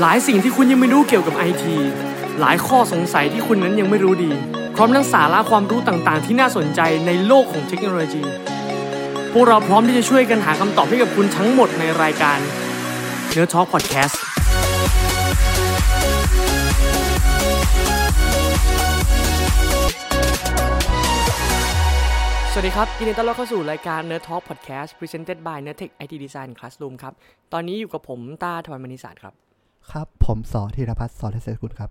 หลายสิ่งที่คุณยังไม่รู้เกี่ยวกับไอทีหลายข้อสงสัยที่คุณนั้นยังไม่รู้ดี พร้อมทั้งสาระความรู้ต่างๆ ที่น่าสนใจในโลกของเทคโนโลยี พวกเราพร้อมที่จะช่วยกันหาคำตอบให้กับคุณทั้งหมดในรายการเนื้อทอล์กพอดแคสต์สวัสดีครับยินดีต้อนรับเข้าสู่รายการ Nerd Talk Podcast Presented by Nerdtech IT Design Classroom ครับ ตอนนี้อยู่กับผมตาทวันมณีศาสตร์ครับ ครับ ผมสอธีรพัฒน์สอนเทศกุลครับ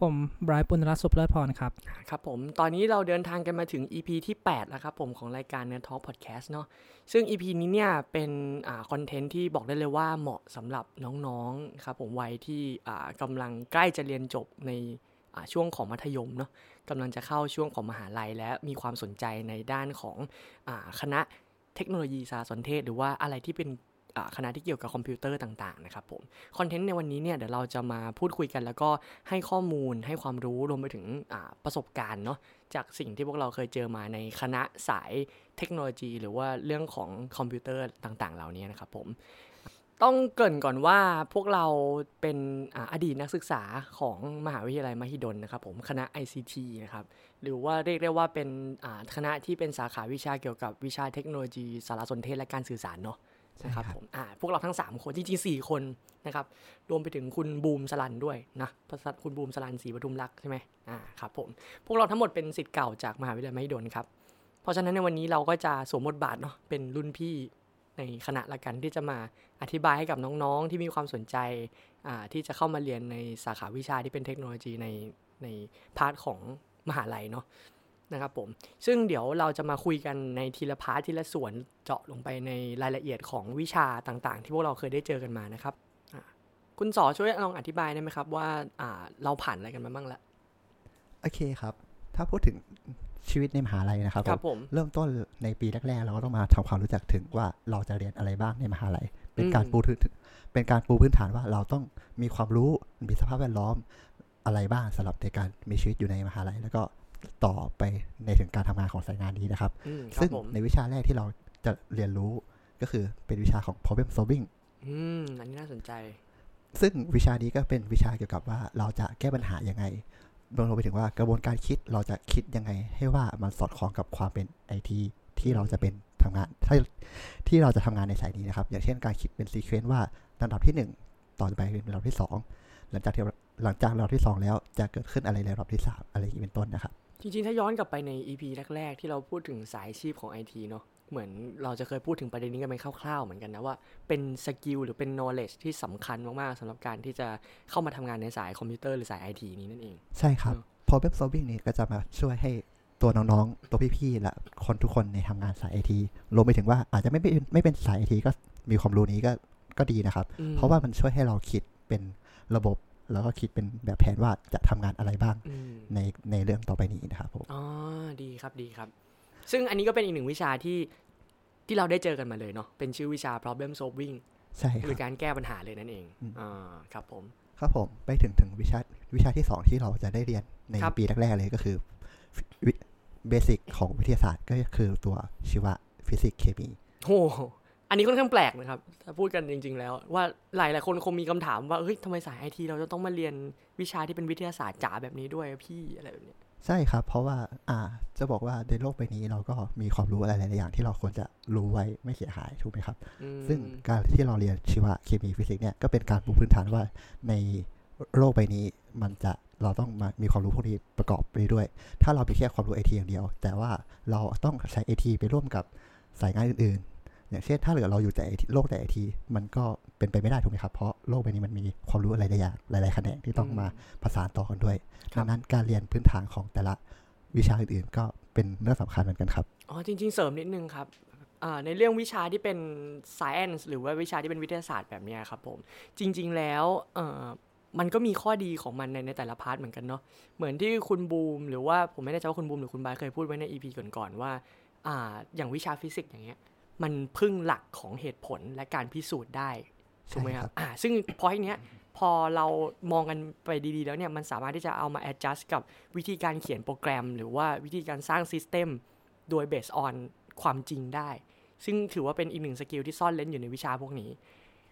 ผมไบรท์ปุณรัตน์สุพเลิศพรครับ ครับผม ตอนนี้เราเดินทางกันมาถึง EP ที่ 8 แล้วครับผมของรายการ Nerd Talk Podcast เนาะ ซึ่ง EP นี้เนี่ยเป็นอ่าคอนเทนต์ที่บอกได้เลยว่าเหมาะสำหรับน้องๆครับผมวัยที่อ่ากำลังใกล้จะเรียนจบในอ่าช่วงของมัธยมเนาะกำลังจะเข้าช่วงของมหาลัย และมีความสนใจในด้านของอาคณะเทคโนโลยีสารสนเทศ หรือว่าอะไรที่เป็นอ่า คณะที่เกี่ยวกับคอมพิวเตอร์ต่างๆนะครับผมคอนเทนต์ในวันนี้เนี่ยเดี๋ยวเราจะมาพูดคุยกัน แล้วก็ให้ข้อมูลให้ความรู้รวมไปถึงประสบการณ์เนาะจากสิ่งที่พวกเราเคยเจอมาในคณะสายเทคโนโลยี หรือว่าเรื่องของคอมพิวเตอร์ต่างๆ เหล่านี้นะครับผมต้องเกริ่นก่อนว่าพวกเราเป็นออดีตนักศึกษาของมหาวิทยาลัยมหิดลนะครับผมคณะ ICT นะครับหรือว่าเรียกได้ว่าเป็นคณะที่เป็นสาขาวิชาเกี่ยวกับวิชาเทคโนโลยี สารสนเทศและการสื่อสารเนาะ นะครับครับผมอ่าพวกเราทั้ง 3 คนจริงๆ4คนนะครับรวมไปถึงคุณบูมสลันด้วยนะคุณบูมสลันศรีปทุมรักใช่ไหมอ่าครับผมพวกเราทั้งหมดเป็นสิทธิ์เก่าจากมหาวิทยาลัยมหิดลครับ เพราะฉะนั้นในวันนี้เราก็จะสวมบทบาทเนาะเป็นรุ่นพี่ในคณะละกันที่จะมาอธิบายให้กับน้องๆ ที่มีความสนใจอ่าที่จะเข้ามาเรียนในสาขาวิชาที่เป็นเทคโนโลยีในใน part ของมหาลัยเนาะ นะครับผม ซึ่งเดี๋ยวเราจะมาคุยกันในทีละ part ทีละส่วนเจาะลงไปในรายละเอียดของวิชาต่างๆ ที่พวกเราเคยได้เจอกันมานะครับอ่าคุณสอช่วยลองอธิบายได้ไหมครับว่าอ่าเราผ่านอะไรกันมาบ้างละโอเคครับ ถ้าพูดถึงชีวิตในมหาลัยนะครับครับผมผมเริ่มต้นในปีแรกๆเราก็ต้องมาทำความรู้จักถึงว่าเราจะเรียนอะไรบ้างในมหาลัย เป็นการอืมปูพื้นเป็นการปูพื้นฐานว่าเราต้องมีความรู้มีสภาพแวดล้อมอะไรบ้างสำหรับในการมีชีวิตอยู่ในมหาลัย แล้วก็ ต่อไปในถึงการทำงานของสายงานนี้นะครับอืมครัซึ่บงผมในวิชาแรกที่เราจะเรียนรู้ก็คือเป็นวิชาของ problem solving อืมอันนี้น่าสนใจ ซึ่งวิชานี้ก็เป็นวิชาเกี่ยวกับว่าเราจะแก้ปัญหายังไงรวมไปถึงว่ากระบวนการคิดเราจะคิดยังไง ให้ว่ามันสอดคล้องกับความเป็นไอทีที่เราจะเป็นทำงานที่ที่เราจะทำงานในสายนี้นะครับ อย่างเช่นการคิดเป็น sequence ว่าลำดับที่หนึ่งต่อไปเป็นลำดับที่สองหลังจากที่หลังจากลำดับที่สองแล้วจะเกิดขึ้นอะไรในลำดับที่สามอะไรอย่างนี้เป็นต้นนะครับ จริงๆ ถ้าย้อนกลับไปใน EP แรกๆ ที่เราพูดถึงสายอาชีพของ IT เนาะเหมือนเราจะเคยพูดถึงประเด็นนี้กันไปคร่าวๆ เหมือนกันนะว่าเป็น skill หรือเป็น knowledge ที่สำคัญมากๆสำหรับการที่จะเข้ามาทำงานในสายคอมพิวเตอร์หรือสาย IT นี้นั่นเอง ใช่ครับอืม problem solving นี้ก็จะมาช่วยให้ตัวน้องๆ ตัวพี่ๆ และคนทุกคนในทำงานสายไอทีรวมไปถึงว่าอาจจะไม่เป็นไม่เป็นสายไอทีก็มีความรู้นี้ก็ก็ดีนะครับอืมเพราะว่ามันช่วยให้เราคิดเป็นระบบ แล้วก็คิดเป็นแบบแผนว่าจะทำงานอะไรบ้างอืมในในเรื่องต่อไปนี้นะครับผมอ๋อดีครับดีครับ ซึ่งอันนี้ก็เป็นอีกหนึ่งวิชาที่ที่เราได้เจอกันมาเลยเนาะเป็นชื่อวิชา problem solving ใช่คหรืรัอบการแก้ปัญหาเลยนั่นเองอืมอ่าครับผม ครับผมไปถึงถึงวิชาวิชาที่สองที่เราจะได้เรียนในครับปีแรกๆเลยก็คือเบสิกของวิทยาศาสตร์ก็คือตัวชีวะฟิสิกส์เคมีโอ้โห อันนี้ค่อนข้างแปลกนะครับถ้าพูดกันจริง ๆ แล้ว ว่าหลายหลายๆคนคงมีคำถามว่าเฮ้ยทำไมสายไอทีเราจะต้องมาเรียนวิชาที่เป็นวิทยาศาสตร์จ๋าแบบนี้ด้วยอะพี่อะไรแบบเนี้ยใช่ครับ เพราะว่าอ่าจะบอกว่าในโลกใบนี้เราก็มีความรู้อะไรหลายๆอย่างที่เราควรจะรู้ไว้ไม่เสียหายถูกไหมครับอืมซึ่งการที่เราเรียนชีวะเคมีฟิสิกส์เนี่ยก็เป็นการปูพื้นฐานว่าในโลกใบนี้มันจะเราต้องมามีความรู้พวกนี้ประกอบไปด้วย ถ้าเราไปแค่ความรู้ไอทีอย่างเดียว แต่ว่าเราต้องใช้ไอทีไปร่วมกับสายงานอื่นๆ อย่างเช่นถ้าเหลือเราอยู่แต่ IT โลกแต่ไอทีมันก็เป็นไปไม่ได้ถูกไหมครับ เพราะโลกใบนี้มันมีความรู้อะไรหลายอย่างหลายๆแขนงที่ต้องมาประสานต่อกันด้วยครัดับงนั้นการเรียนพื้นฐานของแต่ละวิชาอื่นๆ ก็เป็นเรื่องสำคัญเหมือนกันครับอ๋อจริง ๆ เสริมนิดนึงครับอ่าในเรื่องวิชาที่เป็น science หรือว่าวิชาที่เป็นวิทยาศาสตร์แบบเนี้ยครับผม จริง ๆ แล้วเอ่อมันก็มีข้อดีของมันในในแต่ละ part เหมือนกันเนาะเหมือนที่คุณบูม หรือว่าผมไม่แน่ใจว่าคุณบูมหรือคุณบายเคยพูดไว้ใน EP ก่อนๆว่า อ่า อย่างวิชาฟิสิกส์อย่างเงี้ย มันพึ่งหลักของเหตุผลและการพิสูจน์ได้ถูกไหมครับใช่ครับอ่าซึ่งพอให้เนี้ยพอเรามองกันไปดีๆ แล้วเนี่ยมันสามารถที่จะเอามา adjust กับวิธีการเขียนโปรแกรม หรือว่าวิธีการสร้าง system โดย based on ความจริงได้ ซึ่งถือว่าเป็นอีกหนึ่งสกิลที่ซ่อนเล่นอยู่ในวิชาพวกนี้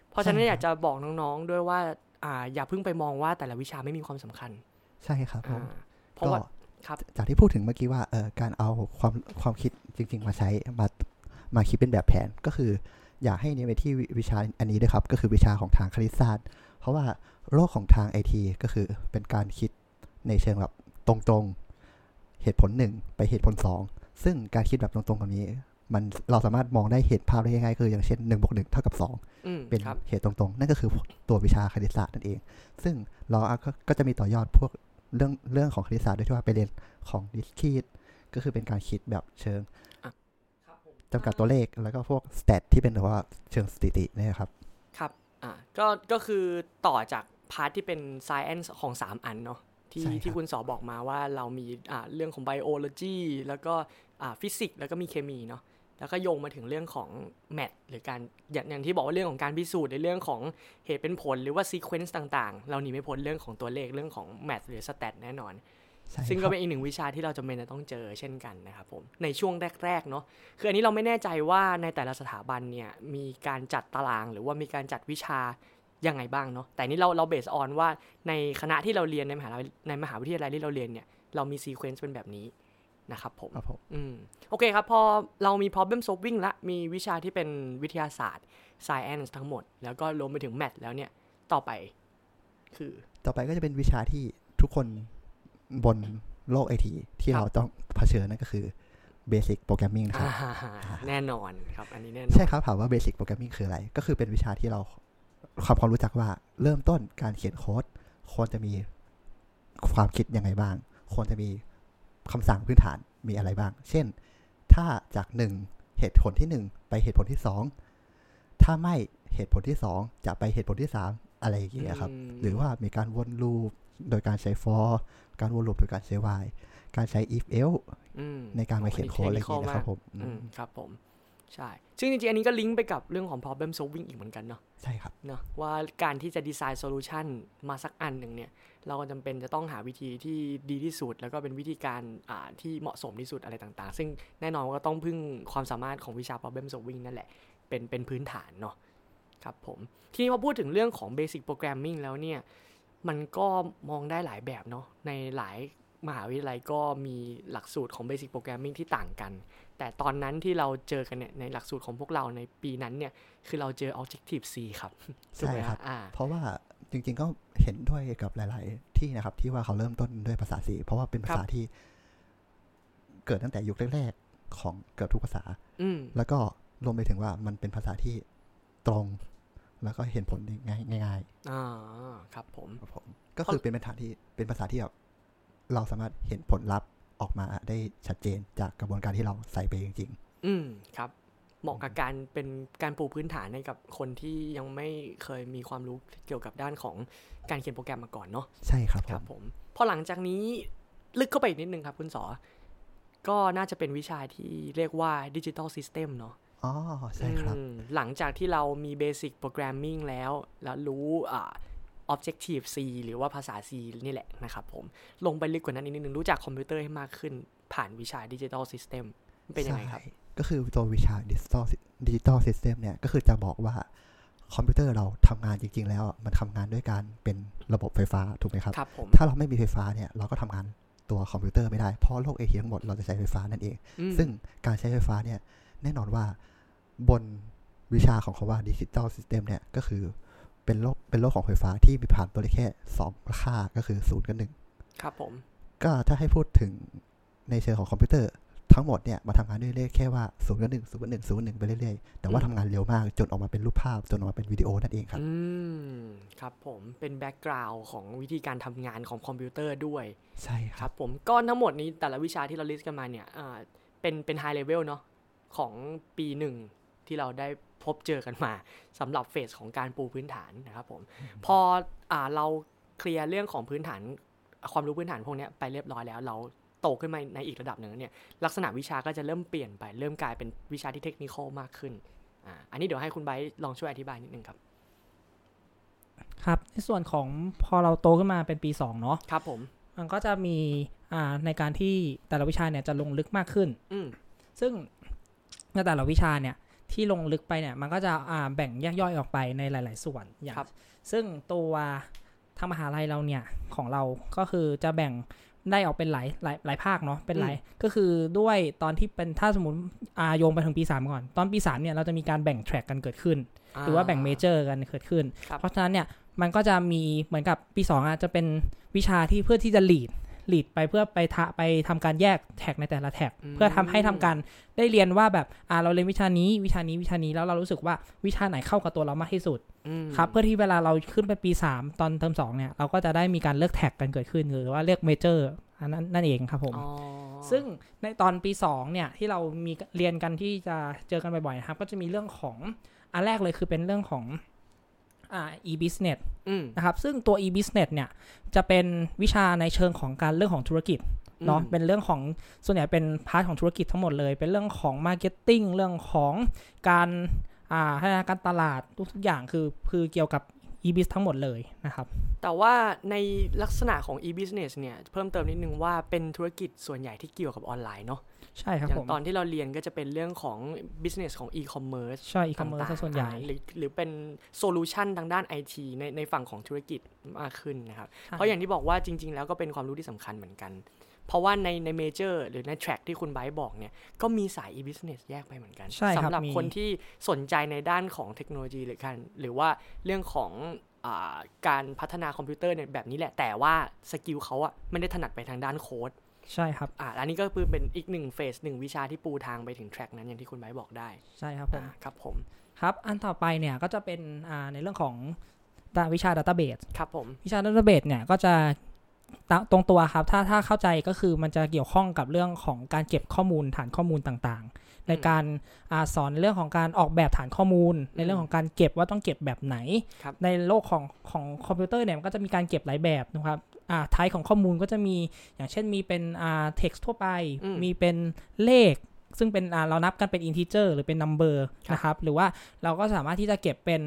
เพราะฉะนั้นใช่ครับอยากจะบอกน้องๆด้วยว่าอ่า อย่าเพิ่งไปมองว่าแต่ละวิชาไม่มีความสำคัญ ใช่ครับผมอ่าเพราะว่าก็ครับจากที่พูดถึงเมื่อกี้ว่าเออการเอาความความคิดจริง ๆ มาใช้มา มาคิดเป็นแบบแผนก็คือ อยากให้เน้นไปที่วิวิชาอันนี้ด้วยครับ ก็คือวิชาของทางคณิตศาสตร์ เพราะว่าโลกของทางไอทีก็คือเป็นการคิดในเชิงแบบตรงๆ เหตุผลหนึ่งไปเหตุผลสองซึ่งการคิดแบบตรงๆแบบนี้ มันเราสามารถมองได้เห็นภาพได้ง่ายๆคืออย่างเช่น1นบวกหเท่ากับ2อืมเป็นครับเหตุตรงๆ นั่นก็คือตัววิชาคณิตศาสตร์นั่นเอง ซึ่งเราก็ก็จะมีต่อยอดพวกเรื่องเรื่องของคณิตศาสตร์ด้วยที่ว่าไปเรียนของดิสคีดก็คือเป็นการคิดแบบเชิงครับผม จำกัดตัวเลขแล้วก็พวกสเตตที่เป็นแบบว่าเชิงสถิติเนาะครับ ครับ อ่า ก็ ก็คือต่อจาก part ที่เป็น science ของ 3 อันเนาะที่ใช่ครับที่คุณสอบอกมาว่าเรามีอ่าเรื่องของ biology แล้วก็อ่าฟิสิกส์แล้วก็มีเคมีเนาะแล้วก็โยงมาถึงเรื่องของ math หรือการอย่างอย่างที่บอกว่าเรื่องของการพิสูจน์ในเรื่องของเหตุเป็นผลหรือว่า sequence ต่างๆ เราหนีไม่พ้นเรื่องของตัวเลขเรื่องของ math หรือ stat แน่นอนใช่ ซึ่งครับก็เป็นอีกหนึ่งวิชาที่เราจำเป็นจะต้องเจอเช่นกันนะครับผมในช่วงแรกๆเนาะคืออันนี้เราไม่แน่ใจว่าในแต่ละสถาบันเนี่ยมีการจัดตารางหรือว่ามีการจัดวิชายังไงบ้างเนาะแต่นี่เราเรา base on ว่าในคณะที่เราเรียนในมหาลัยในมหาวิทยาลัยที่เราเรียนเนี่ยเรามี sequence เป็นแบบนี้นะครับผมครับผมอืมโอเคครับ พอเรามี problem solving ละมีวิชาที่เป็นวิทยาศาสตร์ science ทั้งหมด แล้วก็รวมไปถึง math แล้วเนี่ยต่อไป คือ ต่อไปก็จะเป็นวิชาที่ทุกคน บนโลกไอทีที่ครับเราต้องเผชิญนั่นก็คือ basic programming นะครับอ่าแน่นอนครับ อันนี้แน่นอน ใช่ครับถามว่า basic programming คืออะไร ก็คือเป็นวิชาที่เราความความรู้จักว่า เริ่มต้นการเขียนโค้ดควรจะมีความคิดยังไงบ้าง ควรจะมีคำสั่งพื้นฐานมีอะไรบ้าง เช่น ถ้าจากหนึ่งเหตุผลที่หนึ่งไปเหตุผลที่สองถ้าไม่เหตุผลที่สองจะไปเหตุผลที่สามอะไรอย่างเงี้ยครับมหรือว่ามีการวนลูปโดยการใช้ for การวนลูปโดยการใช้ while การใช้ if else อืมในการมาเขียนโค้ดอะไรอย่างเงี้เงี้ยนะครับผมอืมครับผม ใช่ ซึ่งจริงๆ อันนี้ก็ลิงก์ไปกับเรื่องของ problem solving อีกเหมือนกันเนาะใช่ครับเนาะว่าการที่จะดีไซน์โซลูชันมาสักอันหนึ่งเนี่ย เราก็จำเป็นจะต้องหาวิธีที่ดีที่สุด แล้วก็เป็นวิธีการอ่าที่เหมาะสมที่สุดอะไรต่างๆ ซึ่งแน่นอนว่าก็ต้องพึ่งความสามารถของวิชา problem solving นั่นแหละเป็นเป็นพื้นฐานเนาะครับผม ทีนี้พอพูดถึงเรื่องของ basic programming แล้วเนี่ย มันก็มองได้หลายแบบเนาะในหลายมหาวิทยาลัยก็มีหลักสูตรของ basic programming ที่ต่างกัน แต่ตอนนั้นที่เราเจอกันเนี่ยในหลักสูตรของพวกเราในปีนั้นเนี่ย คือเราเจอ objective C ครับถูกไหมใช่ครับอ่าเพราะว่าจริงๆก็เห็นด้วยกับหลาย ๆ ที่นะครับ ที่ว่าเขาเริ่มต้นด้วยภาษาสีเพราะว่าเป็นภาษาที่ เกิดตั้งแต่ยุคแรก ๆ ของเกือบทุกภาษาอืมแล้วก็รวมไปถึงว่ามันเป็นภาษาที่ตรง แล้วก็เห็นผลได้ง่ายง่ายอ่าครับผมๆครับผม ก็คือเป็นภาษาที่เป็นภาษาที่แบบเราสามารถเห็นผลลัพธ์ออกมาได้ชัดเจนจากกระบวนการที่เราใส่ไปจริงอืมครับ เหมาะกับการเป็นการปูพื้นฐานให้กับคนที่ยังไม่เคยมีความรู้เกี่ยวกับด้านของการเขียนโปรแกรมมาก่อนเนาะๆใช่ครับผครับมผมพอหลังจากนี้ลึกเข้าไปอีกนิดนึงครับคุณสอ ก็น่าจะเป็นวิชาที่เรียกว่าดิจิ t a ลซิสเต็มเนาะ อ๋อใช่ครับอืมหลังจากที่เรามี basic programming แล้ว แล้วรู้อ่า Objective C หรือว่าภาษา C นี่แหละนะครับผม ลงไปลึกกว่านั้นอีกนิดนึงรู้จักคอมพิวเตอร์ให้มากขึ้น ผ่านวิชาดิจิ t a ลซิสเต็มเป็นยังไงครับใช่ก็คือตัววิชา digital digital system เนี่ย ก็คือจะบอกว่าคอมพิวเตอร์เราทำงานจริง ๆ แล้วอะมันทำงานด้วยการเป็นระบบไฟฟ้าถูกไหมครับครับผมถ้าเราไม่มีไฟฟ้าเนี่ยเราก็ทำงานตัวคอมพิวเตอร์ไม่ได้ เพราะโลกไอทีทั้งหมดเราจะใช้ไฟฟ้านั่นเองอืมซึ่งการใช้ไฟฟ้าเนี่ยแน่นอนว่า บนวิชาของคำว่า digital system เนี่ย ก็คือเป็นโลกเป็นโลกของไฟฟ้าที่มีผ่านตัวเลขแค่สองค่าก็คือศูนย์กับหนึ่งครับผม ก็ถ้าให้พูดถึงในเชิงของคอมพิวเตอร์ทั้งหมดเนี่ยมาทำงานด้วยเลขแค่ว่าศูนย์กับหนึ่งศูนย์กับหนึ่งศูนย์กับหนึ่งไปเรื่อยๆ แต่ว่าอืมทำงานเร็วมากจนออกมาเป็นรูปภาพ จนออกมาเป็นวิดีโอนั่นเองครับ อืม ครับผมเป็น background ของวิธีการทำงานของคอมพิวเตอร์ด้วย ใช่คครับครับผมก้อนทั้งหมดนี้แต่ละวิชาที่เรา list กันมาเนี่ยอ่าเป็นเป็นไฮเลเวลเนาะของปีหนึ่ง ที่เราได้พบเจอกันมาสำหรับ phase ของการปูพื้นฐานนะครับผมพออ่าเราเคลียร์เรื่องของพื้นฐานความรู้พื้นฐานพวกเนี้ยไปเรียบร้อยแล้วเราโตขึ้นมาในอีกระดับหนึ่งแล้วเนี่ยลักษณะวิชาก็จะเริ่มเปลี่ยนไปเริ่มกลายเป็นวิชาที่เทคนิคอลมากขึ้นอ่าอันนี้เดี๋ยวให้คุณไบร์ทลองช่วยอธิบายนิดนึงครับ ครับในส่วนของพอเราโตขึ้นมาเป็นปี2เนาะครับผม มันก็จะมีอ่าในการที่แต่ละวิชาเนี่ยจะลงลึกมากขึ้น อืมซึ่งในแต่ละวิชาเนี่ย ที่ลงลึกไปเนี่ย มันก็จะอ่าแบ่งแยกย่อยออกไปในหลาย ๆ ส่วนอย่างครับซึ่งตัวทางมหาลัยเราเนี่ยของเราก็คือจะแบ่งได้ออกเป็นหลายหลายหลายภาคเนาะเป็นหลายก็คือด้วยตอนที่เป็นถ้าสมมติอาโยงไปถึงปี 3 ก่อน ตอนปี 3 เนี่ยเราจะมีการแบ่ง track กันเกิดขึ้น หรือว่าแบ่ง major กันเกิดขึ้นครับเพราะฉะนั้นเนี่ยมันก็จะมีเหมือนกับปี 2อะจะเป็นวิชาที่เพื่อที่จะ lead lead ไปเพื่อไปทะไปทำการแยก track ในแต่ละ track อืมเพื่อทำให้ทำการได้เรียนว่าแบบอ่าเราเรียนวิชานี้วิชานี้วิชานี้แล้วเรารู้สึกว่าวิชาไหนเข้ากับตัวเรามากที่สุดอืมครับเพื่อที่เวลาเราขึ้นไปปี 3 ตอนเทอม2เนี่ยเราก็จะได้มีการเลือก track กันเกิดขึ้นหรือว่าเลือก majorอันนั้นนั่นเองครับผมอ๋อซึ่งในตอนปี 2 เนี่ยที่เรามีเรียนกันที่จะเจอกันบ่อยๆนะครับ ก็จะมีเรื่องของอันแรกเลยคือเป็นเรื่องของอ่า e-business อืมนะครับซึ่งตัว e-business เนี่ยจะเป็นวิชาในเชิงของการเรื่องของธุรกิจเนาะอืมเป็นเรื่องของส่วนใหญ่เป็น part ของธุรกิจทั้งหมดเลย เป็นเรื่องของ marketing เรื่องของการอ่าพัฒนาการตลาดทุกๆอย่างคือคือเกี่ยวกับ e-biz ทั้งหมดเลยนะครับ แต่ว่าในลักษณะของ e-business เนี่ย เพิ่มเติมนิดนึงว่าเป็นธุรกิจส่วนใหญ่ที่เกี่ยวกับออนไลน์เนาะ ใช่ครับครับผมอย่างตอนที่เราเรียนก็จะเป็นเรื่องของ business ของ e-commerce ใช่ e-commerce ต่างๆซะส่วนใหญ่อ่าหรือหรือเป็น solution ทางด้าน IT ในในฝั่งของธุรกิจมากขึ้นนะครับ เพราะอย่างที่บอกว่าจริง ๆ แล้วก็เป็นความรู้ที่สำคัญเหมือนกัน เพราะว่าในใน major หรือใน track ที่คุณไบร์ทบอกเนี่ย ก็มีสาย e-business แยกไปเหมือนกันใช่ครับสำหรับมีคนที่สนใจในด้านของเทคโนโลยีหรือการหรือว่าเรื่องของอาการพัฒนาคอมพิวเตอร์เนี่ยแบบนี้แหละแต่ว่า skill เขาอะไม่ได้ถนัดไปทางด้านโค้ด ใช่ครับอ่าอันนี้ก็คือเป็นอีกหนึ่ง phase หนึ่งวิชาที่ปูทางไปถึง track นั้นอย่างที่คุณไบร์ทบอกได้ใช่ครับผมอ่าครับผมครับอันต่อไปเนี่ยก็จะเป็นอ่าในเรื่องของดาวิชา Database ครับผมวิชา Database เนี่ยก็จะตะตรงตัวครับ ถ้าถ้าเข้าใจก็คือมันจะเกี่ยวข้องกับเรื่องของการเก็บข้อมูลฐานข้อมูลต่างๆ ในการอาสอนเรื่องของการออกแบบฐานข้อมูล ในเรื่องของการเก็บว่าต้องเก็บแบบไหนครับในโลกของของคอมพิวเตอร์เนี่ยมันก็จะมีการเก็บหลายแบบนะครับ อ่าไทป์ของข้อมูลก็จะมีอย่างเช่นมีเป็นอ่า text ทั่วไปอืมมีเป็นเลข ซึ่งเป็นอ่าเรานับกันเป็น integer หรือเป็น number ครับนะครับ หรือว่าเราก็สามารถที่จะเก็บเป็น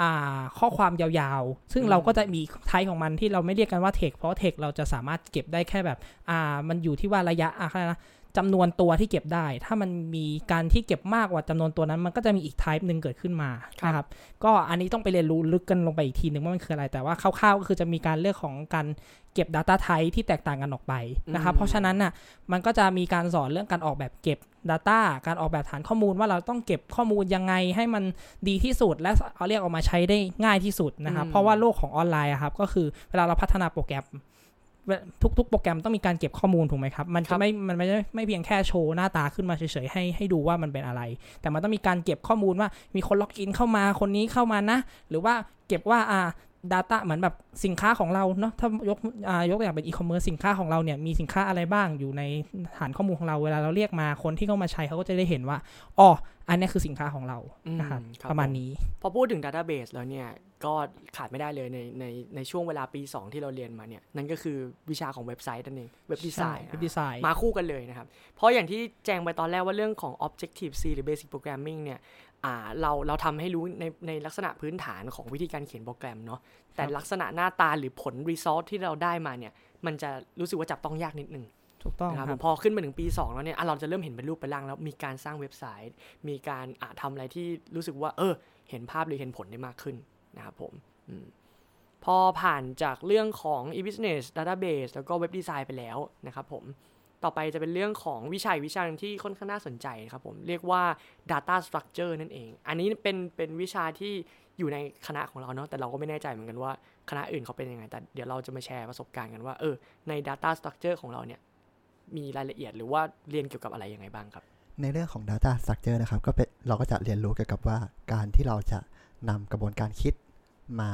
อ่าข้อความยาวๆ ซึ่งอืมเราก็จะมีไทป์ของมันที่เราไม่เรียกกันว่า text เพราะ text เราจะสามารถเก็บได้แค่แบบ อ่า มันอยู่ที่ว่าระยะอะอะไรนะ จำนวนตัวที่เก็บได้ ถ้ามันมีการที่เก็บมากกว่าจำนวนตัวนั้น มันก็จะมีอีก type หนึ่งเกิดขึ้นมาครับนะครับก็อันนี้ต้องไปเรียนรู้ลึกกันลงไปอีกทีหนึ่งว่ามันคืออะไรแต่ว่าคร่าวๆก็คือจะมีการเลือกของการเก็บ Data Type ที่แตกต่างกันออกไปนะครับอืมเพราะฉะนั้นน่ะมันก็จะมีการสอนเรื่องการออกแบบเก็บ Data การออกแบบฐานข้อมูลว่าเราต้องเก็บข้อมูลยังไงให้มันดีที่สุด และเอาเรียกออกมาใช้ได้ง่ายที่สุดนะครับอืมเพราะว่าโลกของออนไลน์อะครับก็คือเวลาเราพัฒนาโปรแกรม ทุกๆ โปรแกรมต้องมีการเก็บข้อมูลถูกไหมครับ มันครัจะบไม่ มันไม่ได้ไม่เพียงแค่โชว์หน้าตาขึ้นมาเฉยๆให้ให้ดูว่ามันเป็นอะไร แต่มันต้องมีการเก็บข้อมูลว่ามีคนล็อกอินเข้ามาคนนี้เข้ามานะ หรือว่าเก็บว่าอ่า Data เหมือนแบบสินค้าของเราเนาะถ้ายกอ่ายกตัวอย่างเป็นอีคอมเมิร์ซสินค้าของเราเนี่ยมีสินค้าอะไรบ้างอยู่ในฐานข้อมูลของเราเวลาเราเรียกมาคนที่เข้ามาใช้เขาก็จะได้เห็นว่าอ๋อ อันนี้คือสินค้าของเราอืมนะครับครับประมาณผมนี้ พอพูดถึง Database แล้วเนี่ย ก็ขาดไม่ได้เลยในในในช่วงเวลาปี 2 ที่เราเรียนมาเนี่ย นั่นก็คือวิชาของเว็บไซต์นั่นเองเว็บดีไซน์เว็บดีไซน์มาคู่กันเลยนะครับ เพราะอย่างที่แจ้งไปตอนแรกว่าเรื่องของ Objective C หรือ Basic Programming เนี่ยอ่าเราเราทำให้รู้ในในลักษณะพื้นฐานของวิธีการเขียนโปรแกรมเนาะแต่ลักษณะหน้าตาหรือผล result ที่เราได้มาเนี่ยมันจะรู้สึกว่าจับต้องยากนิดนึง ถูกต้องนะครับคผรับมพอขึ้นมาถึงปี 2 แล้วเนี่ยอะเราจะเริ่มเห็นเป็นรูปเป็นร่างแล้วมีการสร้างเว็บไซต์ มีการอะทำอะไรที่รู้สึกว่า เออ เห็นภาพหรือเห็นผลได้มากขึ้นนะครับผมอืมพอผ่านจากเรื่องของ e-business database แล้วก็เว็บดีไซน์ไปแล้วนะครับผมต่อไปจะเป็นเรื่องของวิชาอีกวิชาหนึ่งที่ค่อนข้างน่าสนใจครับผมเรียกว่า data structure นั่นเอง อันนี้เป็นเป็นวิชาที่อยู่ในคณะของเราเนาะแต่เราก็ไม่แน่ใจเหมือนกันว่าคณะอื่นเขาเป็นยังไง แต่เดี๋ยวเราจะมาแชร์ประสบการณ์กันว่าเออใน data structure ของเราเนี่ย มีรายละเอียดหรือว่าเรียนเกี่ยวกับอะไรยังไงบ้างครับ ในเรื่องของ Data Structure นะครับ ก็เป็นเราก็จะเรียนรู้เกี่ยวกับว่าการที่เราจะนำกระบวนการคิดมา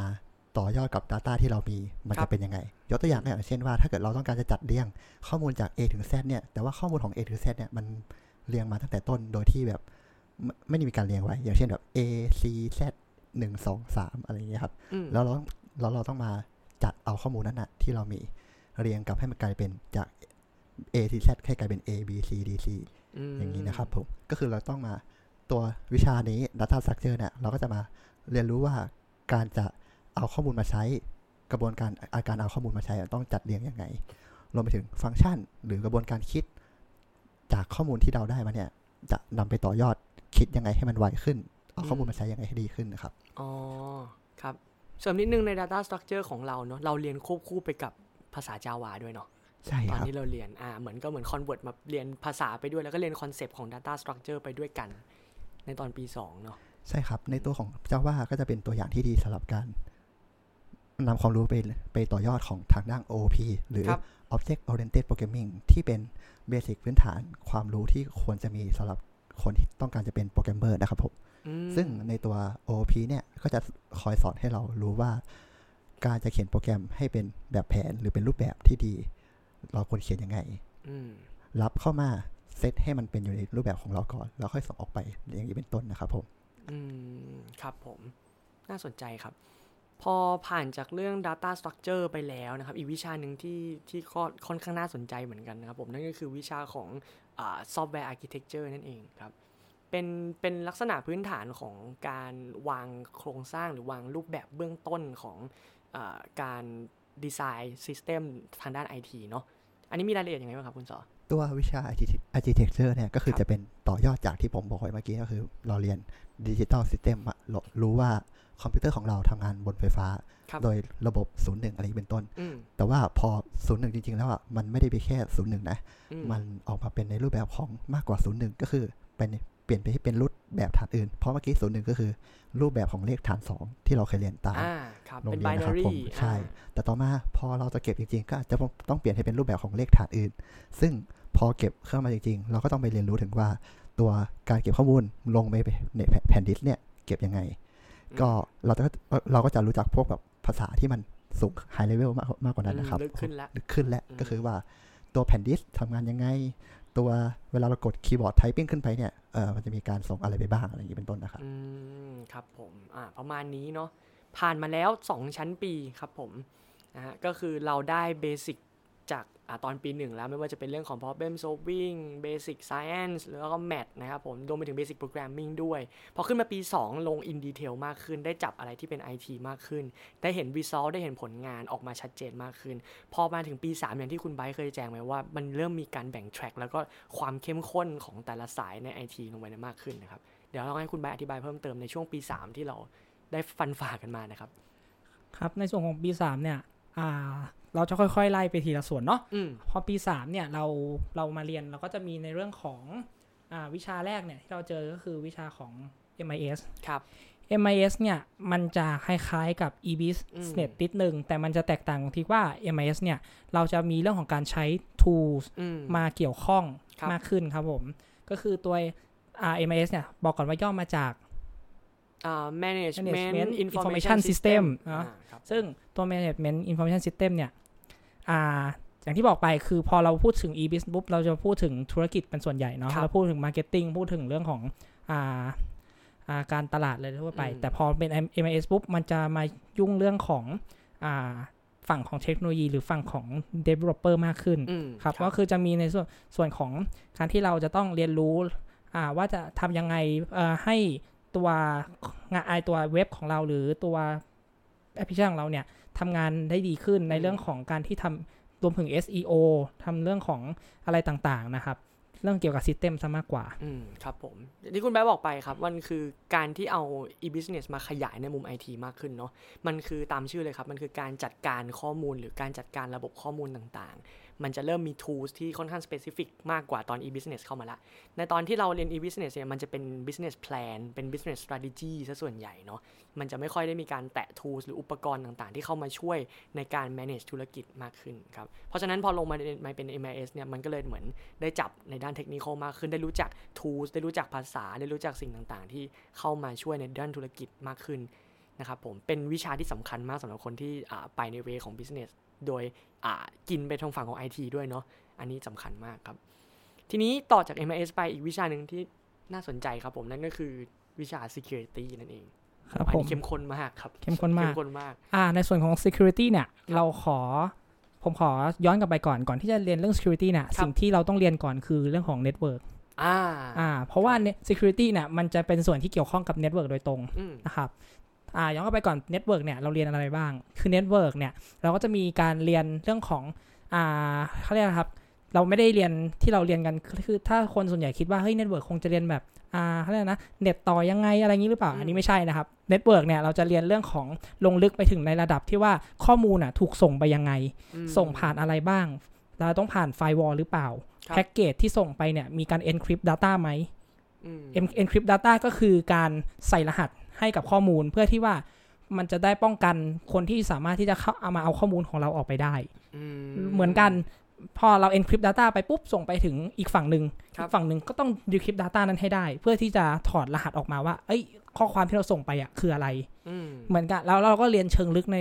ต่อยอดกับ Data ที่เรามีมันครัจะบเป็นยังไง ยกตัวอย่างอย่างเช่นว่าถ้าเกิดเราต้องการจะจัดเรียงข้อมูลจาก A ถึง Z เนี่ยแต่ว่าข้อมูลของ A ถึง Z เนี่ยมันเรียงมาตั้งแต่ต้นโดยที่แบบไม่ไม่ได้มีการเรียงไว้ อย่างเช่นแบบ A C Z หนึ่งสองสามอะไรอย่างเงี้ยครับอืมแล้วเราต้องแล้วเราต้องมาจัดเอาข้อมูลนั้นนะที่เรามีเรียงกลับให้มันกลายเป็นจาก A ถึง Z ให้กลายเป็น A B C D C มอย่างนี้นะครับผมก็คือเราต้องมาตัววิชานี้ Data Structure เนี่ยเราก็จะมาเรียนรู้ว่าการจะเอาข้อมูลมาใช้กระบวนการอาการเอาข้อมูลมาใช้ต้องจัดเรียงยังไงรวมไปถึงฟังก์ชัน หรือกระบวนการคิด จากข้อมูลที่เราได้มาเนี่ย จะนำไปต่อยอดคิดยังไงให้มันไวขึ้น เอาอืมข้อมูลมาใช้ยังไงให้ดีขึ้นนะครับ อ๋อ ครับเสริมนิดนึงใน Data Structure ของเราเนาะเราเรียนควบคู่ไปกับภาษา Java ด้วยเนาะ ใช่ครับตอนที่เราเรียนอ่าเหมือนก็เหมือน convert มาเรียนภาษาไปด้วยแล้วก็เรียน concept ของ Data Structure ไปด้วยกัน ในตอนปี2เนาะใช่ครับในตัวของ Java ก็จะเป็นตัวอย่างที่ดีสำหรับการนำความรู้ไปไปต่อยอดของทางด้าน OOP หรือครับ Object Oriented Programming ที่เป็น basic พื้นฐานความรู้ที่ควรจะมีสำหรับคนที่ต้องการจะเป็นโปรแกรมเมอร์นะครับผมอืมซึ่งในตัว OOP เนี่ยก็จะคอยสอนให้เรารู้ว่า การจะเขียนโปรแกรมให้เป็นแบบแผนหรือเป็นรูปแบบที่ดี เราควรเขียนยังไงอืมรับเข้ามาเซตให้มันเป็นอยู่ในรูปแบบของเราก่อน แล้วค่อยส่งออกไปอย่างนี้เป็นต้นนะครับผมอืมครับผม น่าสนใจครับ พอผ่านจากเรื่อง Data Structure ไปแล้วนะครับ อีกวิชาหนึ่งที่ที่ก็ค่อนข้างน่าสนใจเหมือนกันนะครับผม นั่นก็คือวิชาของอ่า Software Architecture นั่นเองครับเป็นเป็นลักษณะพื้นฐานของการวางโครงสร้างหรือวางรูปแบบเบื้องต้นของอาการ design system ทางด้าน IT เนาะอันนี้มีรายละเอียดยังไงบ้างครับคุณสอตัววิชา Architect- Architecture เนี่ยก็คือครับจะเป็นต่อยอดจากที่ผมบอกไว้เมื่อกี้ก็คือเราเรียนดิจิ t a ล System อะเรารู้ว่าคอมพิวเตอร์ของเราทำงานบนไฟฟ้าครับโดยระบบ 01 อะไรอย่างนี้เป็นต้นอืมแต่ว่าพอ 01 จริง ๆ แล้วอะมันไม่ได้ไปแค่ 01 นะอืมมันออกมาเป็นในรูปแบบของมากกว่า 01 ก็คือเป็นเปลี่ยนไปให้เป็นรูปแบบฐานอื่น เพราะเมื่อกี้01ก็คือ รูปแบบของเลขฐาน 2 ที่เราเคยเรียนตามอ่าครับโรงเป็นเรียนนะครับ binary ผมใช่อ่าแต่ต่อมาพอเราจะเก็บจริงๆ ก็จะต้องเปลี่ยนให้เป็นรูปแบบของเลขฐานอื่น ซึ่งพอเก็บเข้ามาจริงๆ เราก็ต้องไปเรียนรู้ถึงว่า ตัวการเก็บข้อมูลลงไปในแผ่นดิสก์เนี่ยเก็บยังไง ก็เราจะเราก็จะรู้จักพวกแบบภาษาที่มันสูง high level มากมากกว่านั้นนะครับอืมลึกขึ้นละลึกขึ้นแล้วอืมก็คือว่าตัวแผ่นดิสก์ทำงานยังไง ตัวเวลาเรากดคีย์บอร์ดไทปิ้งขึ้นไปเนี่ยเออมันจะมีการส่งอะไรไปบ้างอะไรอย่างนี้เป็นต้นนะครับอืมครับผมอ่าประมาณนี้เนาะผ่านมาแล้ว 2 ชั้นปีครับผมนะฮะก็คือเราได้เบสิก จากอตอนปีหนึ่งแล้วไม่ว่าจะเป็นเรื่องของ problem solving basic science แล้วก็ math นะครับผมรวมไปถึง basic programming ด้วย พอขึ้นมาปี 2 ลง in detail มากขึ้น ได้จับอะไรที่เป็น IT มากขึ้น ได้เห็น result ได้เห็นผลงานออกมาชัดเจนมากขึ้น พอมาถึงปี 3 อย่างที่คุณไบร์เคยแจ้งไว้ว่า มันเริ่มมีการแบ่ง track แล้วก็ความเข้มข้นของแต่ละสายใน IT ลงไปมากขึ้นนะครับเดี๋ยวเราให้คุณไบอธิบายเพิ่มเติมในช่วงปี 3 ที่เราได้ฟันฝ่ากันมานะครับ ครับในส่วนของปีสามเนี่ยอ่า เราจะค่อยๆไล่ไปทีละส่วนเนาะอืมพอปีสามเนี่ยเราเรามาเรียนเราก็จะมีในเรื่องของอ่าวิชาแรกเนี่ยที่เราเจอก็คือวิชาของ MIS ครับ MIS เนี่ยมันจะคล้ายๆกับ EBIS อืมนิดนึง แต่มันจะแตกต่างตรงที่ว่า MIS เนี่ยเราจะมีเรื่องของการใช้ tools อืมมาเกี่ยวข้องครับมากขึ้นครับผม ก็คือตัวอ่า MIS เนี่ยบอกก่อนว่าย่อมาจากอ่า management Management information Information system System อ่าอ่าครับซึ่งตัว Management Information System เนี่ย อ่าอย่างที่บอกไปคือพอเราพูดถึง e-biz ปุ๊บเราจะพูดถึงธุรกิจเป็นส่วนใหญ่เนาะครับเราพูดถึง Marketing พูดถึงเรื่องของอ่าอ่าการตลาดเลยทั่วไปอืมแต่พอเป็น MIS ปุ๊บมันจะมายุ่งเรื่องของอ่าฝั่งของเทคโนโลยีหรือฝั่งของ developer มากขึ้นอืมครับก็คือจะมีในส่วนส่วนของการที่เราจะต้องเรียนรู้อ่าว่าจะทำยังไงเอ่อให้ตัวงานไอตัวเว็บของเราหรือตัวแอปพลิเคชันของเราเนี่ย ทำงานได้ดีขึ้นในเรื่องของการที่ทำรวมถึง SEO ทำเรื่องของอะไรต่างๆนะครับ เรื่องเกี่ยวกับซิสเต็มซะมากกว่า อืมครับผมอย่างที่คุณแบ๊บอกไปครับมันคือการที่เอา e-business มาขยายในมุม IT มากขึ้นเนาะมันคือตามชื่อเลยครับ มันคือการจัดการข้อมูลหรือการจัดการระบบข้อมูลต่างๆ มันจะเริ่มมี tools ที่ค่อนข้าง specific มากกว่าตอน e-business เข้ามาละ ในตอนที่เราเรียน e-business เนี่ยมันจะเป็น business plan เป็น business strategy ซะส่วนใหญ่เนาะ มันจะไม่ค่อยได้มีการแตะ tools หรืออุปกรณ์ต่างๆ ที่เข้ามาช่วยในการ manage ธุรกิจมากขึ้นครับ เพราะฉะนั้นพอลงมาในมาเป็น MIS เนี่ยมันก็เลยเหมือนได้จับในด้านเทคนิคมากขึ้น ได้รู้จัก tools ได้รู้จักภาษา ได้รู้จักสิ่งต่างๆ ที่เข้ามาช่วยในด้านธุรกิจมากขึ้นนะครับผม เป็นวิชาที่สำคัญมากสำหรับคนที่อ่าไปในเวของ business โดยอ่ากินไปทางฝั่งของ IT ด้วยเนาะ อันนี้สำคัญมากครับ ทีนี้ต่อจาก MIS ไปอีกวิชาหนึ่งที่น่าสนใจครับผมนั่นก็คือวิชา security นั่นเองครับอันผนี้มเข้มข้นมากครับเข้มข้นมากเข้มข้นมากอ่าในส่วนของ security เนี่ย เราขอ ผมขอย้อนกลับไปก่อนก่อนที่จะเรียนเรื่อง security เนี่ยครับสิ่งที่เราต้องเรียนก่อนคือเรื่องของ network อ่าอ่า เพราะว่า net- security เนี่ยมันจะเป็นส่วนที่เกี่ยวข้องกับ network โดยตรงอืมนะครับ อ่าย้อนกลับไปก่อน network เนี่ยเราเรียนอะไรบ้าง คือ network เนี่ยเราก็จะมีการเรียนเรื่องของอ่าเขาเรียกอะไรครับ เราไม่ได้เรียนที่เราเรียนกันคือคือถ้าคนส่วนใหญ่คิดว่าเฮ้ย network คงจะเรียนแบบอ่าเขาเรียกนะเน็ตต่อยังไงอะไรอย่างนี้หรือเปล่าอืมอันนี้ไม่ใช่นะครับ network เนี่ยเราจะเรียนเรื่องของลงลึกไปถึงในระดับที่ว่าข้อมูลอะถูกส่งไปยังไงอืมส่งผ่านอะไรบ้างเราต้องผ่าน firewall หรือเปล่าครับแพ็กเกจที่ส่งไปเนี่ยมีการ encrypt data ไหมอืม En- encrypt data ก็คือการใส่รหัส ให้กับข้อมูลเพื่อที่ว่ามันจะได้ป้องกันคนที่สามารถที่จะเข้าเอามาเอาข้อมูลของเราออกไปได้อืมเหมือนกันพอเรา encrypt data ไปปุ๊บ ส่งไปถึงอีกฝั่งหนึ่งครับอีกฝั่งหนึ่งก็ต้อง decrypt data นั้นให้ได้ เพื่อที่จะถอดรหัสออกมาว่า เอ้ย ข้อความที่เราส่งไปอะคืออะไรอืมเหมือนกันแล้วเราก็เรียนเชิงลึกใน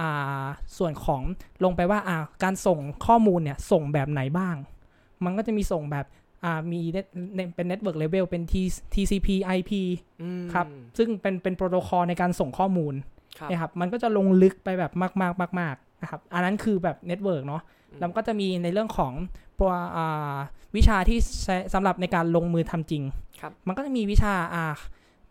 อ่าส่วนของลงไปว่าอ่าการส่งข้อมูลเนี่ยส่งแบบไหนบ้าง มันก็จะมีส่งแบบอ่า มี net- net- เป็น network level เป็น T- TCP IP อืมครับ ซึ่งเป็นเป็นโปรโตคอลในการส่งข้อมูลครับนะครับ มันก็จะลงลึกไปแบบมากมากมากมากๆนะครับ อันนั้นคือแบบ network เนาะอืมแล้วก็จะมีในเรื่องของตัวอ่าวิชาที่ใช้สำหรับในการลงมือทำจริงครับมันก็จะมีวิชาอ่า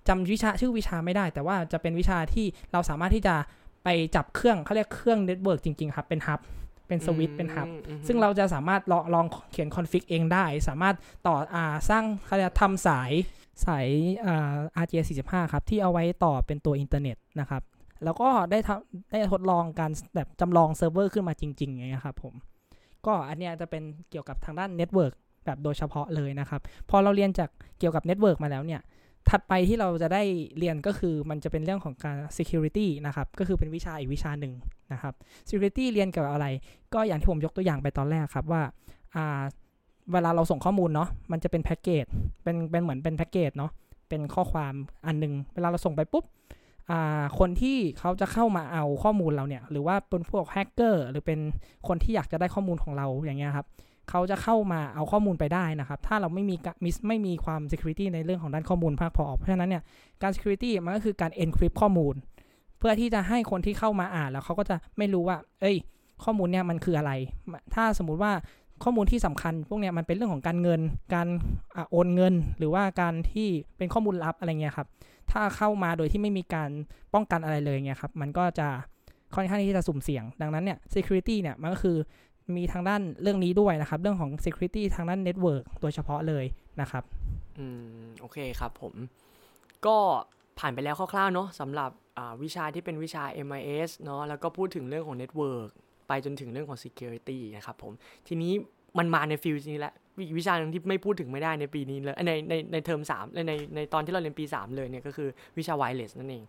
จำวิชาชื่อวิชาไม่ได้ แต่ว่าจะเป็นวิชาที่เราสามารถที่จะไปจับเครื่องเขาเรียกเครื่อง network จริง ๆ ครับ เป็น hub เป็นสวิตช์เป็น hub อืมอืมซึ่งเราจะสามารถลองลองเขียน config เองได้ สามารถต่ออ่าสร้างเขาเรียกทำสายสายอ่า RJ 45 ครับ ที่เอาไว้ต่อเป็นตัวอินเทอร์เน็ตนะครับ แล้วก็ได้ทำได้ทดลองการแบบจำลองเซิร์ฟเวอร์ขึ้นมาจริงๆอย่างเงี้ยครับผมก็อันเนี้ยจะเป็นเกี่ยวกับทางด้าน network แบบโดยเฉพาะเลยนะครับ พอเราเรียนจากเกี่ยวกับ network มาแล้วเนี่ย ถัดไปที่เราจะได้เรียนก็คือมันจะเป็นเรื่องของการ security นะครับ ก็คือเป็นวิชาอีกวิชาหนึ่งนะครับ security เรียนเกี่ยวกับอะไร ก็อย่างที่ผมยกตัวอย่างไปตอนแรกครับว่าเวลาเราส่งข้อมูลเนาะ มันจะเป็นแพ็กเกจ เป็นเป็นเหมือนเป็นแพ็กเกจเนาะ เป็นข้อความอันหนึง เวลาเราส่งไปปุ๊บคนที่เขาจะเข้ามาเอาข้อมูลเราเนี่ย หรือว่าเป็นพวกแฮกเกอร์ หรือเป็นคนที่อยากจะได้ข้อมูลของเราอย่างเงี้ยครับ เขาจะเข้ามาเอาข้อมูลไปได้นะครับ ถ้าเราไม่มีมิสไม่มีความ security ในเรื่องของด้านข้อมูลมากพอ เพราะฉะนั้นเนี่ยการ security มันก็คือการ encrypt ข้อมูล เพื่อที่จะให้คนที่เข้ามาอ่านแล้วเขาก็จะไม่รู้ว่า เอ้ย ข้อมูลเนี่ยมันคืออะไร ถ้าสมมุติว่าข้อมูลที่สำคัญ พวกเนี้ยมันเป็นเรื่องของการเงิน การอโอนเงิน หรือว่าการที่เป็นข้อมูลลับอะไรเงี้ยครับ ถ้าเข้ามาโดยที่ไม่มีการป้องกันอะไรเลยเงี้ยครับ มันก็จะค่อนข้างที่จะสุ่มเสี่ยง ดังนั้นเนี่ย security เนี่ยมันก็คือ มีทางด้านเรื่องนี้ด้วยนะครับ เรื่องของ security ทางด้าน network โดยเฉพาะเลยนะครับอืมโอเคครับผม ก็ผ่านไปแล้วคร่าวๆเนาะสำหรับวิชาที่เป็นวิชา MIS เนาะแล้วก็พูดถึงเรื่องของ Network ไปจนถึงเรื่องของ Security นะครับผม ทีนี้มันมาในฟิลนี้แหละววิชาหนึ่งที่ไม่พูดถึงไม่ได้ในปีนี้เลยในในในเทอมสามในในในตอนที่เราเรียนปี 3 เลยเนี่ยก็คือวิชา Wireless นั่นเอง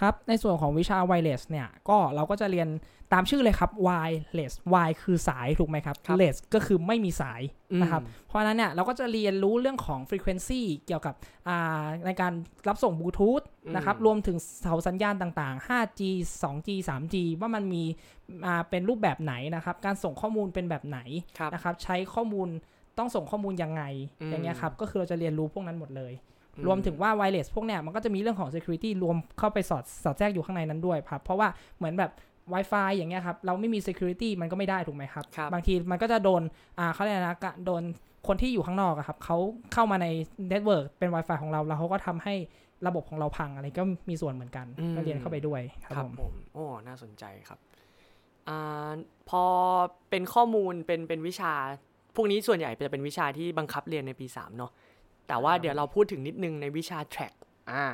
ครับ ในส่วนของวิชา wireless เนี่ย ก็เราก็จะเรียนตามชื่อเลยครับ wireless y คือสายถูกไหมครับครับ less ก็คือไม่มีสายอืมนะครับ เพราะฉะนั้นเนี่ยเราก็จะเรียนรู้เรื่องของ frequency เกี่ยวกับอ่าในการรับส่งบลูทูธนะครับ รวมถึงเสาสัญญาณต่างๆ 5G 2G 3G ว่ามันมีอ่าเป็นรูปแบบไหนนะครับ การส่งข้อมูลเป็นแบบไหนครับนะครับ ใช้ข้อมูลต้องส่งข้อมูลยังไงอืมอย่างเงี้ยครับ ก็คือเราจะเรียนรู้พวกนั้นหมดเลยอื รวมถึงว่า wireless พวกเนี้ยมันก็จะมีเรื่องของ security รวมเข้าไปสอดสอดแทรกอยู่ข้างในนั้นด้วยครับ เพราะว่าเหมือนแบบ Wi-Fi อย่างเงี้ยครับ เราไม่มี security มันก็ไม่ได้ถูกไหมครับครับบางทีมันก็จะโดนอ่าเขาเรียกอะไรนะกะโดนคนที่อยู่ข้างนอกอะครับเขาเข้ามาใน network เป็น Wi-Fi ของเราแล้วเขาก็ทำให้ระบบของเราพังอะไรก็มีส่วนเหมือนกันอืมก็เรียนเข้าไปด้วยครับครับผมผมโอ้น่าสนใจครับอ่าพอเป็นข้อมูลเป็นเป็นวิชา พวกนี้ส่วนใหญ่จะเป็นวิชาที่บังคับเรียนในปี3เนาะ แต่ว่าเดี๋ยวเราพูดถึงนิดนึงในวิชา track อ่า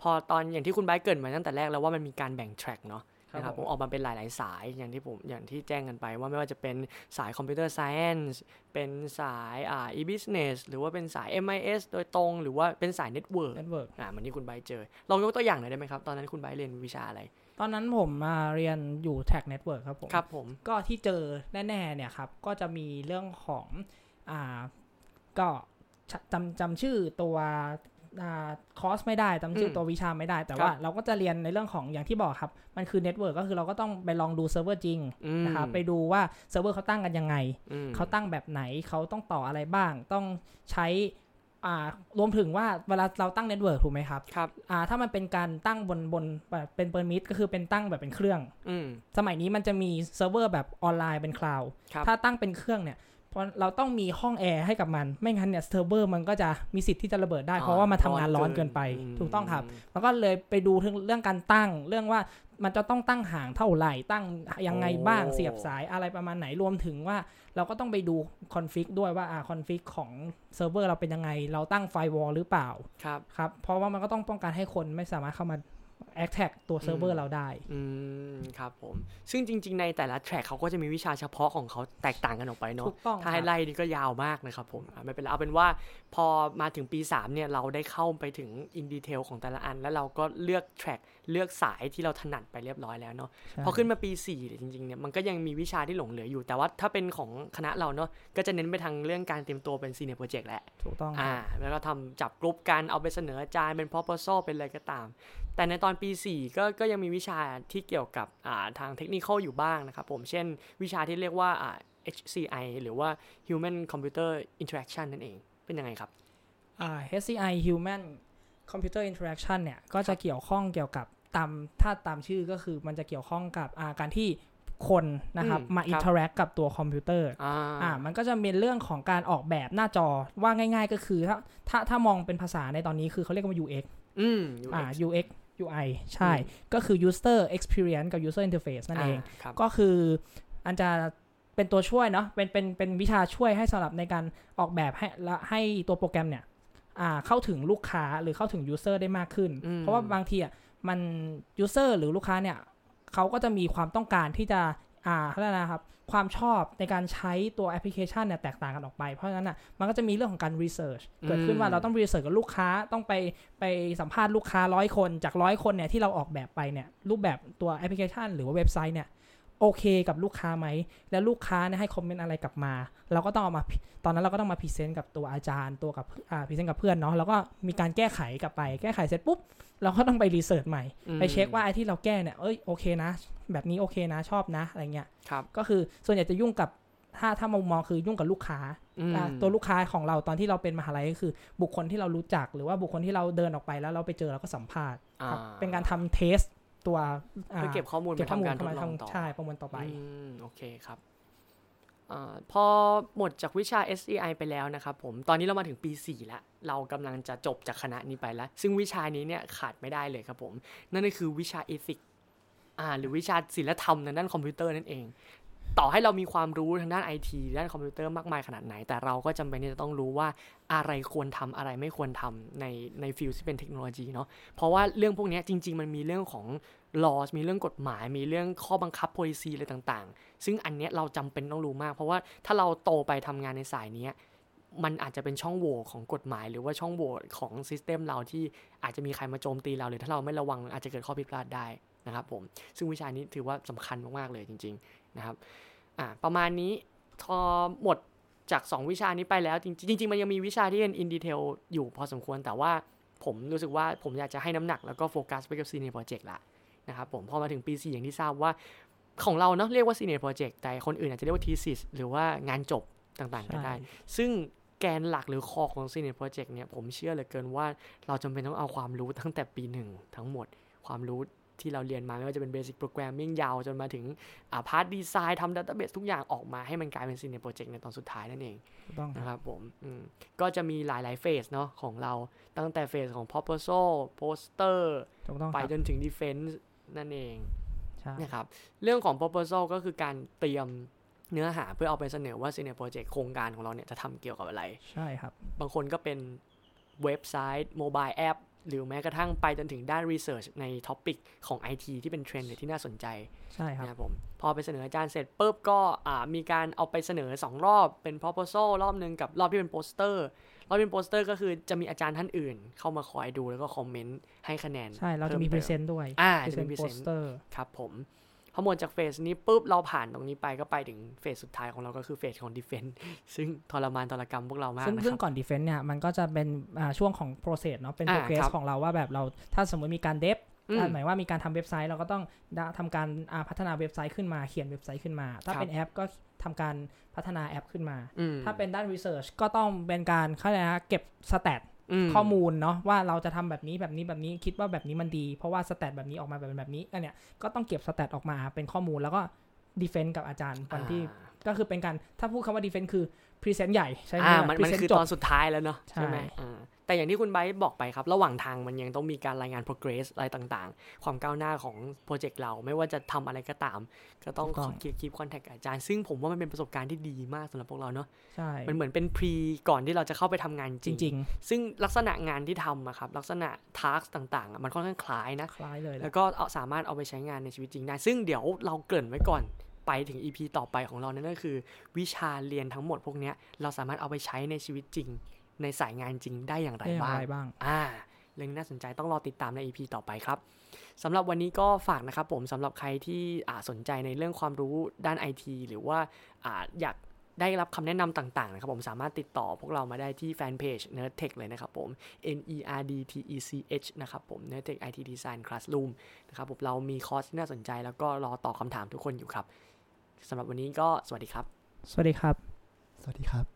พอตอนอย่างที่คุณไบร์ทเกรินมาตั้งแต่แรกแล้วว่ามันมีการแบ่ง track เนาะนะครับผผมมออกมาเป็นหลาย ๆ สายอย่างที่ผมอย่างที่แจ้งกันไปว่าไม่ว่าจะเป็นสายคอมพิวเตอร์ไซเอนส์เป็นสายอ่า e-business หรือว่าเป็นสาย MIS โดยตรง หรือว่าเป็นสาย network network อ่าเหมือนที่คุณไบร์ทเจอ ลองยกตัวอย่างหน่อยได้ไหมครับ ตอนนั้นคุณไบร์ทเรียนวิชาอะไร ตอนนั้นผมมาเรียนอยู่ track network ครับผมครับผมก็ที่เจอแน่ ๆ เนี่ยครับ ก็จะมีเรื่องของอ่าก็ จจำจำชื่อตัวอ่าคอร์สไม่ได้จำชื่อตัววิชาไม่ได้ แต่ว่าเราก็จะเรียนในเรื่องของอย่างที่บอกครับ มันคือ network ก็คือเราก็ต้องไปลองดูเซิร์ฟเวอร์จริงอืมนะครับไปดูว่าเซิร์ฟเวอร์เขาตั้งกันยังไงอืมเขาตั้งแบบไหนเขาต้องต่ออะไรบ้าง ต้องใช้อ่ารวมถึงว่าเวลาเราตั้ง network ถูกไหมครับครับอ่าถ้ามันเป็นการตั้งบนบนแบบเป็น premise ก็คือเป็นตั้งแบบเป็นเครื่องอืมสมัยนี้มันจะมีเซิร์ฟเวอร์แบบออนไลน์เป็นคลาวด์ครับถ้าตั้งเป็นเครื่องเนี่ย เพราะเราต้องมีห้องแอร์ให้กับมัน ไม่งั้นเนี่ยเซิร์ฟเวอร์มันก็จะมีสิทธิ์ที่จะระเบิดได้ เพราะว่ามันทำงานร้อนเกินไปมถูกต้องครับ แล้วก็เลยไปดูถึงเรื่องการตั้ง เรื่องว่ามันจะต้องตั้งห่างเท่าไหร่ ตั้งยังไงบ้างโอ้เสียบสายอะไรประมาณไหน รวมถึงว่าเราก็ต้องไปดูคอนฟิกด้วยว่าอ่าคอนฟิกของเซิร์ฟเวอร์เราเป็นยังไง เราตั้งไฟวอลหรือเปล่า ครับ ครับ เพราะว่ามันก็ต้องป้องกันให้คนไม่สามารถเข้ามา แอ t แท็กตัวเซิร์ฟเวออืร์มเราได้ อืม ครับผม ซึ่งจริง ๆ ในแต่ละแทร็กเขาก็จะมีวิชาเฉพาะของเขาแตกต่างกันออกไปเนาะถูกต้องถ้าคให้รับไล่นี่ก็ยาวมากนะครับผมอะไม่เป็นไรเอาเป็นว่าพอมาถึงปี 3 เนี่ย เราได้เข้าไปถึง in detail ของแต่ละอัน แล้วเราก็เลือก track เลือกสายที่เราถนัดไปเรียบร้อยแล้วเนาะใช่พอขึ้นมาปี4เนี่ยจริงๆเนี่ยมันก็ยังมีวิชาที่หลงเหลืออยู่ แต่ว่าถ้าเป็นของคณะเราเนาะก็จะเน้นไปทางเรื่องการเตรียมตัวเป็น senior project แหละถูกต้องคอ่าแล้วก็ทำจับกรุ๊ปกันเอาไปเสนออาจารย์เป็น proposal เป็นอะไรก็ตาม แต่ในตอนปี 4 ก็ก็ยังมีวิชาที่เกี่ยวกับอ่าทางเทคนิคอยู่บ้างนะครับผมเช่น วิชาที่เรียกว่าอ่า HCI หรือว่า Human Computer Interaction นั่นเองเป็นยังไงครับอ่า HCI Human Computer Interaction เนี่ย ก็จะเกี่ยวข้องเกี่ยวกับ ตามถ้าตามชื่อก็คือมันจะเกี่ยวข้องกับอ่าการที่คนนะครับอืมมาครับ interact กับตัวคอมพิวเตอร์อ่าอ่ามันก็จะเป็นเรื่องของการออกแบบหน้าจอว่าง่าย ๆ ก็คือถ้าถ้าถ้ามองเป็นภาษาในตอนนี้คือเขาเรียกว่า UX อืมอ่า UX UX UI ใช่อืมก็คือ user experience กับ user interface นั่นเองครับก็คืออันจะเป็นตัวช่วยเนาะเป็นเป็นเป็นวิชาช่วยให้สำหรับในการออกแบบให้และให้ตัวโปรแกรมเนี่ยอ่าเข้าถึงลูกค้าหรือเข้าถึง user ได้มากขึ้นอืมเพราะว่าบางทีอะ มัน user หรือลูกค้าเนี่ยเขาก็จะมีความต้องการที่จะอ่าเขาเรียกอะไรนะครับความชอบในการใช้ตัวแอปพลิเคชันเนี่ยแตกต่างกันออกไป เพราะฉะนั้นอะมันก็จะมีเรื่องของการ research เกิดขึ้นว่าเราต้อง research กับลูกค้าต้องไปไปสัมภาษณ์ลูกค้าร้อยคนจากร้อยคนเนี่ยที่เราออกแบบไปเนี่ยรูปแบบตัวแอปพลิเคชัน หรือว่าเว็บไซต์เนี่ย โอเคกับลูกค้าไหม แล้วลูกค้าเนี่ยให้คอมเมนต์อะไรกลับมา เราก็ต้องเอามา ตอนนั้นเราก็ต้องมา present กับตัวอาจารย์ ตัวกับอ่า present กับเพื่อนเนาะ แล้วก็มีการแก้ไขกลับไป แก้ไขเสร็จปุ๊บ เราก็ต้องไป research ใหม่อืมไปเช็คว่าไอ้ที่เราแก้เนี่ย เอ้ย โอเคนะ แบบนี้โอเคนะ ชอบนะ อะไรเงี้ย ครับ ก็คือส่วนใหญ่จะยุ่งกับ ถ้าถ้ามุมมองคือยุ่งกับลูกค้าอืมอ่าตัวลูกค้าของเราตอนที่เราเป็นมหาลัยก็คือ บุคคลที่เรารู้จัก หรือว่าบุคคลที่เราเดินออกไปแล้วเราไปเจอเราก็สัมภาษณ์ครับอ่าเป็นการทำ test ตัวาเพื่อเก็บข้อมูลเก็ไปบข้อมูลทำการทเข้าดมาลองต่อทำใช่ประมวลต่อไปอืมโอเคครับอาพอหมดจากวิชา HCI ไปแล้วนะครับผม ตอนนี้เรามาถึงปี 4 แล้ว เรากำลังจะจบจากคณะนี้ไปแล้ว ซึ่งวิชานี้เนี่ยขาดไม่ได้เลยครับผม นั่นก็คือวิชา ethic อ่า หรือวิชาศีลธรรมทางด้านคอมพิวเตอร์นั่นเอง ต่อให้เรามีความรู้ทางด้านไอทีด้านคอมพิวเตอร์มากมายขนาดไหน แต่เราก็จำเป็นที่จะต้องรู้ว่าอะไรควรทำอะไรไม่ควรทำในใน field ที่เป็นเทคโนโลยีเนาะเพราะว่าเรื่องพวกนี้จริง ๆ มันมีเรื่องของ laws มีเรื่องกฎหมาย มีเรื่องข้อบังคับ policy อะไรต่างๆ ซึ่งอันเนี้ยเราจำเป็นต้องรู้มาก เพราะว่าถ้าเราโตไปทำงานในสายเนี้ยมันอาจจะเป็นช่องโหว่ของกฎหมาย หรือว่าช่องโหว่ของ system เราที่อาจจะมีใครมาโจมตีเราหรือถ้าเราไม่ระวังอาจจะเกิดข้อผิดพลาดได้ นะครับผมซึ่งวิชานี้ถือว่าสำคัญมากๆเลยจริงๆนะครับอ่าประมาณนี้พอหมดจาก 2 วิชานี้ไปแล้วจริงๆจริงๆมันยังมีวิชาที่เป็น in detail อยู่พอสมควรแต่ว่าผมรู้สึกว่าผมอยากจะให้น้ำหนักแล้วก็โฟกัสไปกับ senior project ละนะครับผมพอมาถึงปี4อย่างที่ทราบว่าของเราเนาะเรียกว่า senior project แต่คนอื่นอาจจะเรียกว่า thesis หรือว่างานจบต่างๆก็ได้ใช่ซึ่งแกนหลักหรือ core ของ senior project เนี่ยผมเชื่อเหลือเกินว่าเราจำเป็นต้องเอาความรู้ตั้งแต่ปีหนึ่งทั้งหมดความรู้ ที่เราเรียนมาไม่ว่าจะเป็นเบสิ c โปรแกรมมิ่งยาวจนมาถึงอ่า part design ทำ database ทุกอย่างออกมาให้มันกลายเป็น senior project ในตอนสุดท้ายนั่นเองถูกต้องครับนะครับผมอืมก็จะมีหลายๆ phase เนาะของเราตั้งแต่ phase ของ proposal poster ถูกต้องไปครับจนถึง defense นั่นเองใช่นะครับเรื่องของ proposal ก็คือการเตรียมเนื้อหาเพื่อเอาไปเสนอว่า senior project โครงการของเราเนี่ยจะทำเกี่ยวกับอะไร ใช่ครับ บางคนก็เป็นเว็บไซต์ mobile app หรือแม้กระทั่งไปจนถึงด้าน research ใน topic ของ IT ที่เป็นเทรนด์หรือที่น่าสนใจ ใช่ครับนะครับผมพอไปเสนออาจารย์เสร็จปุ๊บก็อ่ามีการเอาไปเสนอ 2 รอบเป็น proposal รอบหนึ่งกับรอบที่เป็น poster รอบที่เป็น poster ก็คือจะมีอาจารย์ท่านอื่น เข้ามาคอยดูแล้วก็คอมเมนต์ให้คะแนน ใช่ เราจะมีพพิ่รีติเซนต์ด้วย อ่าพรีจะเซนมีต์โปส present เตอร์ครับผม พอหมดจาก phase นี้ปุ๊บเราผ่านตรงนี้ไปก็ไปถึง phase สุดท้ายของเราก็คือ phase ของ defense ซึ่งทรมานทรกรรมพวกเรามากซึ่งนะคซึ่รังบก่อ defense เนี่ยมันก็จะเป็นอ่าช่วงของ process เนาะเป็นอ่า progress ครับของเราว่าแบบเราถ้าสมมติมีการ dev อืมหมายว่ามีการทำเว็บไซต์เราก็ต้องได้ทำการอ่าพัฒนาเว็บไซต์ขึ้นมาเขียนเว็บไซต์ขึ้นมา ถ้าครับเป็นแอปก็ทำการพัฒนาแอปขึ้นมาอืมถ้าเป็นด้าน research ก็ต้องเป็นการเขาเรียกนะเก็บ stat อืม ข้อมูลเนาะว่าเราจะทำแบบนี้แบบนี้แบบนี้คิดว่าแบบนี้มันดี เพราะว่า stat แบบนี้ออกมาแบบแบบนี้ก็เนี่ยก็ต้องเก็บ stat ออกมาเป็นข้อมูลแล้วก็defense กับอาจารย์วันที่อ่าก็คือเป็นการถ้าพูดคำว่า defense คือ present ใหญ่ใช่ไหมอ่ามัน present มันคือจบตอนสุดท้ายแล้วเนาะใช่ใช่ไหมอ่า แต่อย่างที่คุณไบร์ทบอกไปครับ ระหว่างทางมันยังต้องมีการรายงาน progress อะไรต่างๆ ความก้าวหน้าของโปรเจกต์เราไม่ว่าจะทำอะไรก็ตาม ก็ต้อง keep keep contact กับอาจารย์ ซึ่งผมว่ามันเป็นประสบการณ์ที่ดีมากสำหรับพวกเราเนาะใช่มันเหมือนเป็น pre ก่อนที่เราจะเข้าไปทำงานจริงจริงซึ่งลักษณะงานที่ทำอะครับลักษณะ task ต่างๆอะมันค่อนข้างคล้ายนะๆคล้ายเลยแหละแล้วก็เอาสามารถเอาไปใช้งานในชีวิตจริงได้ซึ่งเดี๋ยวเราเกริ่นไว้ก่อนไปถึง EP ต่อไปของเรานั่นก็คือ วิชาเรียนทั้งหมดพวกเนี้ยเราสามารถเอาไปใช้ในชีวิตจริง ในสายงานจริงได้อย่างไรได้อย่างบ้างไรบ้าง อ่าเรื่องนี้น่าสนใจต้องรอติดตามใน EP ต่อไปครับสำหรับวันนี้ก็ฝากนะครับผมสำหรับใครที่อ่าสนใจในเรื่องความรู้ด้าน IT หรือว่าอ่าอยากได้รับคำแนะนำต่าง ๆ นะครับผมสามารถติดต่อพวกเรามาได้ที่แฟนเพจ Nerdtech เลยนะครับผม N E R D T E C H นะครับผม Nerdtech IT Design Classroom นะครับผมเรามีคอร์สที่น่าสนใจแล้วก็รอตอบคำถามทุกคนอยู่ครับสำหรับวันนี้ก็สวัสดีครับ สวัสดีครับ สวัสดีครับ